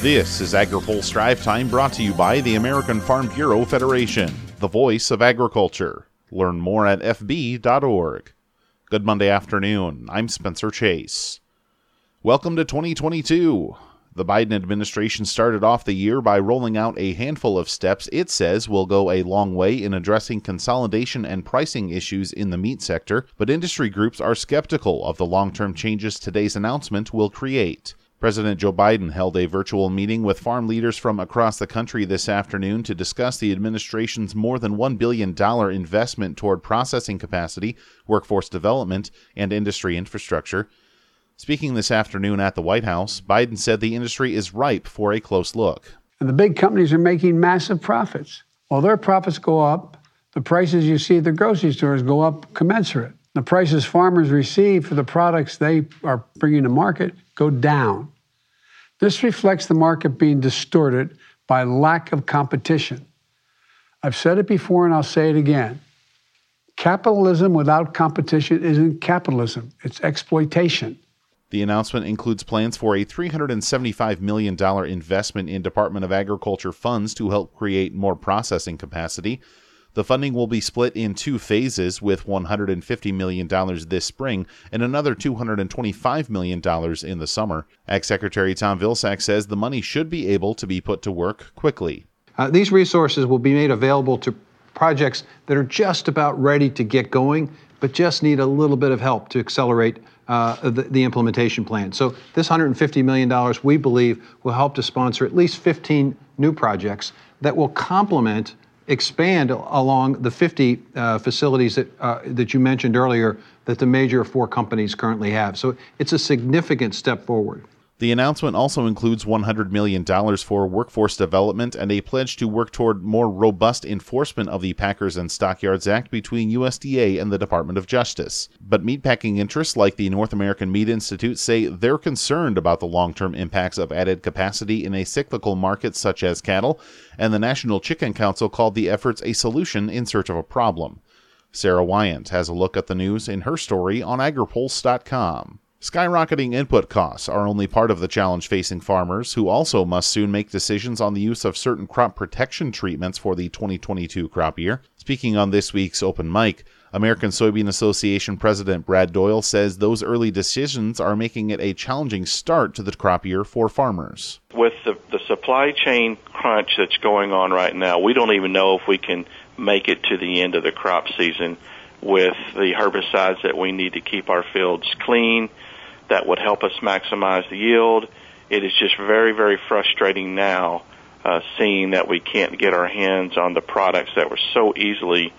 This is AgriPulse Drive Time brought to you by the American Farm Bureau Federation, the voice of agriculture. Learn more at fb.org. Good Monday afternoon. I'm Spencer Chase. Welcome to 2022. The Biden administration started off the year by rolling out a handful of steps it says will go a long way in addressing consolidation and pricing issues in the meat sector, but industry groups are skeptical of the long term changes today's announcement will create. President Joe Biden held a virtual meeting with farm leaders from across the country this afternoon to discuss the administration's more than $1 billion investment toward processing capacity, workforce development, and industry infrastructure. Speaking this afternoon at the White House, Biden said the industry is ripe for a close look. And the big companies are making massive profits. While their profits go up, the prices you see at the grocery stores go up commensurate. The prices farmers receive for the products they are bringing to market go down. This reflects the market being distorted by lack of competition. I've said it before and I'll say it again. Capitalism without competition isn't capitalism, it's exploitation. The announcement includes plans for a $375 million investment in Department of Agriculture funds to help create more processing capacity. The funding will be split in two phases, with $150 million this spring and another $225 million in the summer. Ag Secretary Tom Vilsack says the money should be able to be put to work quickly. Uh, these resources will be made available to projects that are just about ready to get going, but just need a little bit of help to accelerate uh, the, the, implementation plan. So this $150 million, we believe, will help to sponsor at least 15 new projects that will complement, expand along the 50 uh, facilities that, uh, that you mentioned earlier that the major four companies currently have. So it's a significant step forward. The announcement also includes $100 million for workforce development and a pledge to work toward more robust enforcement of the Packers and Stockyards Act between USDA and the Department of Justice. But meatpacking interests like the North American Meat Institute say they're concerned about the long term impacts of added capacity in a cyclical market such as cattle, and the National Chicken Council called the efforts a solution in search of a problem. Sara Wyant has a look at the news in her story on agripulse.com. Skyrocketing input costs are only part of the challenge facing farmers, who also must soon make decisions on the use of certain crop protection treatments for the 2022 crop year. Speaking on this week's open mic, American Soybean Association President Brad Doyle says those early decisions are making it a challenging start to the crop year for farmers. With the, the supply chain crunch that's going on right now, we don't even know if we can make it to the end of the crop season with the herbicides that we need to keep our fields clean that would help us maximize the yield. It is just very, very frustrating now uh, seeing that we can't get our hands on the products that were so easily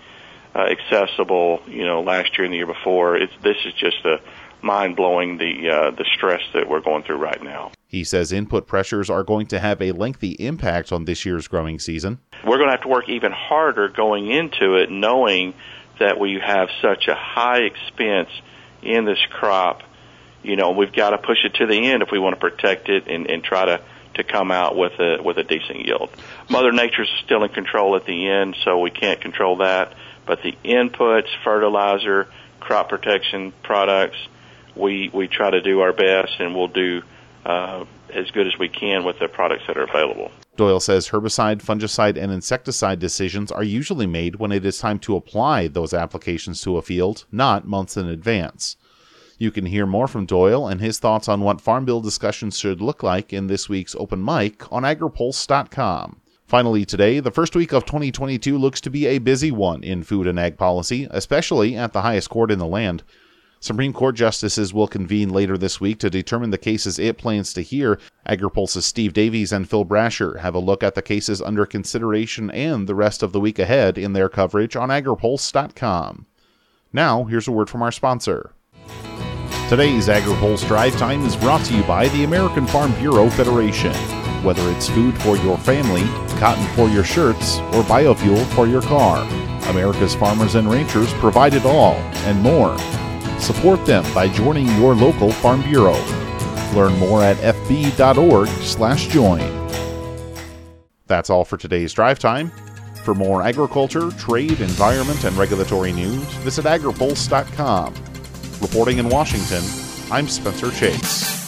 uh, accessible, you know, last year and the year before. It's, this is just a mind blowing the uh, the stress that we're going through right now. He says input pressures are going to have a lengthy impact on this year's growing season. We're going to have to work even harder going into it, knowing that we have such a high expense in this crop you know, we've got to push it to the end if we want to protect it and, and try to to come out with a with a decent yield. Mother Nature's still in control at the end, so we can't control that. But the inputs, fertilizer, crop protection products, we we try to do our best, and we'll do uh, as good as we can with the products that are available. Doyle says herbicide, fungicide, and insecticide decisions are usually made when it is time to apply those applications to a field, not months in advance. You can hear more from Doyle and his thoughts on what Farm Bill discussions should look like in this week's open mic on agripulse.com. Finally, today, the first week of 2022 looks to be a busy one in food and ag policy, especially at the highest court in the land. Supreme Court justices will convene later this week to determine the cases it plans to hear. AgriPulse's Steve Davies and Phil Brasher have a look at the cases under consideration and the rest of the week ahead in their coverage on agripulse.com. Now, here's a word from our sponsor. Today's AgriPulse Drive Time is brought to you by the American Farm Bureau Federation. Whether it's food for your family, cotton for your shirts, or biofuel for your car, America's farmers and ranchers provide it all and more. Support them by joining your local Farm Bureau. Learn more at fb.org/join. That's all for today's drive time. For more agriculture, trade, environment, and regulatory news, visit agripulse.com. Reporting in Washington, I'm Spencer Chase.